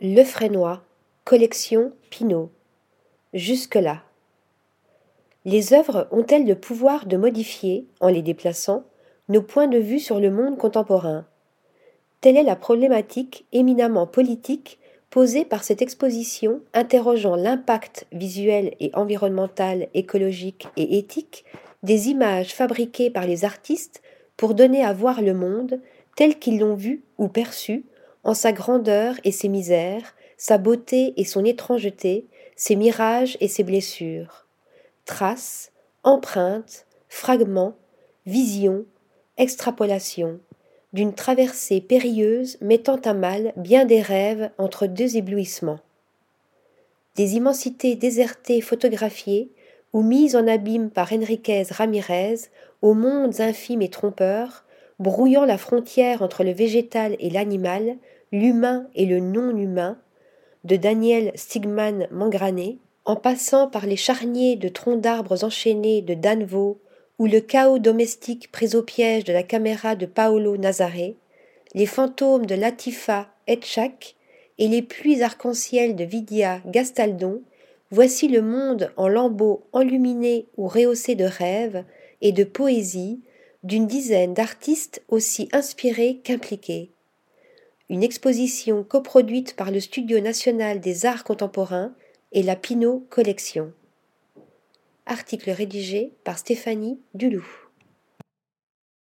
Le Frénois, collection Pinault. Jusque-là. Les œuvres ont-elles le pouvoir de modifier, en les déplaçant, nos points de vue sur le monde contemporain? Telle est la problématique éminemment politique posée par cette exposition interrogeant l'impact visuel et environnemental, écologique et éthique des images fabriquées par les artistes pour donner à voir le monde tel qu'ils l'ont vu ou perçu en sa grandeur et ses misères, sa beauté et son étrangeté, ses mirages et ses blessures. Traces, empreintes, fragments, visions, extrapolations, d'une traversée périlleuse mettant à mal bien des rêves entre deux éblouissements. Des immensités désertées photographiées ou mises en abîme par Enriquez Ramirez aux mondes infimes et trompeurs, brouillant la frontière entre le végétal et l'animal, L'humain et le non-humain de Daniel Stigman Mangrané, en passant par les charniers de troncs d'arbres enchaînés de Danvaux ou le chaos domestique pris au piège de la caméra de Paolo Nazaré, les fantômes de Latifa Etchak et les pluies arc-en-ciel de Vidia Gastaldon, voici le monde en lambeaux enluminés ou rehaussés de rêves et de poésie d'une dizaine d'artistes aussi inspirés qu'impliqués une exposition coproduite par le Studio national des arts contemporains et la Pinot Collection. Article rédigé par Stéphanie Dulou.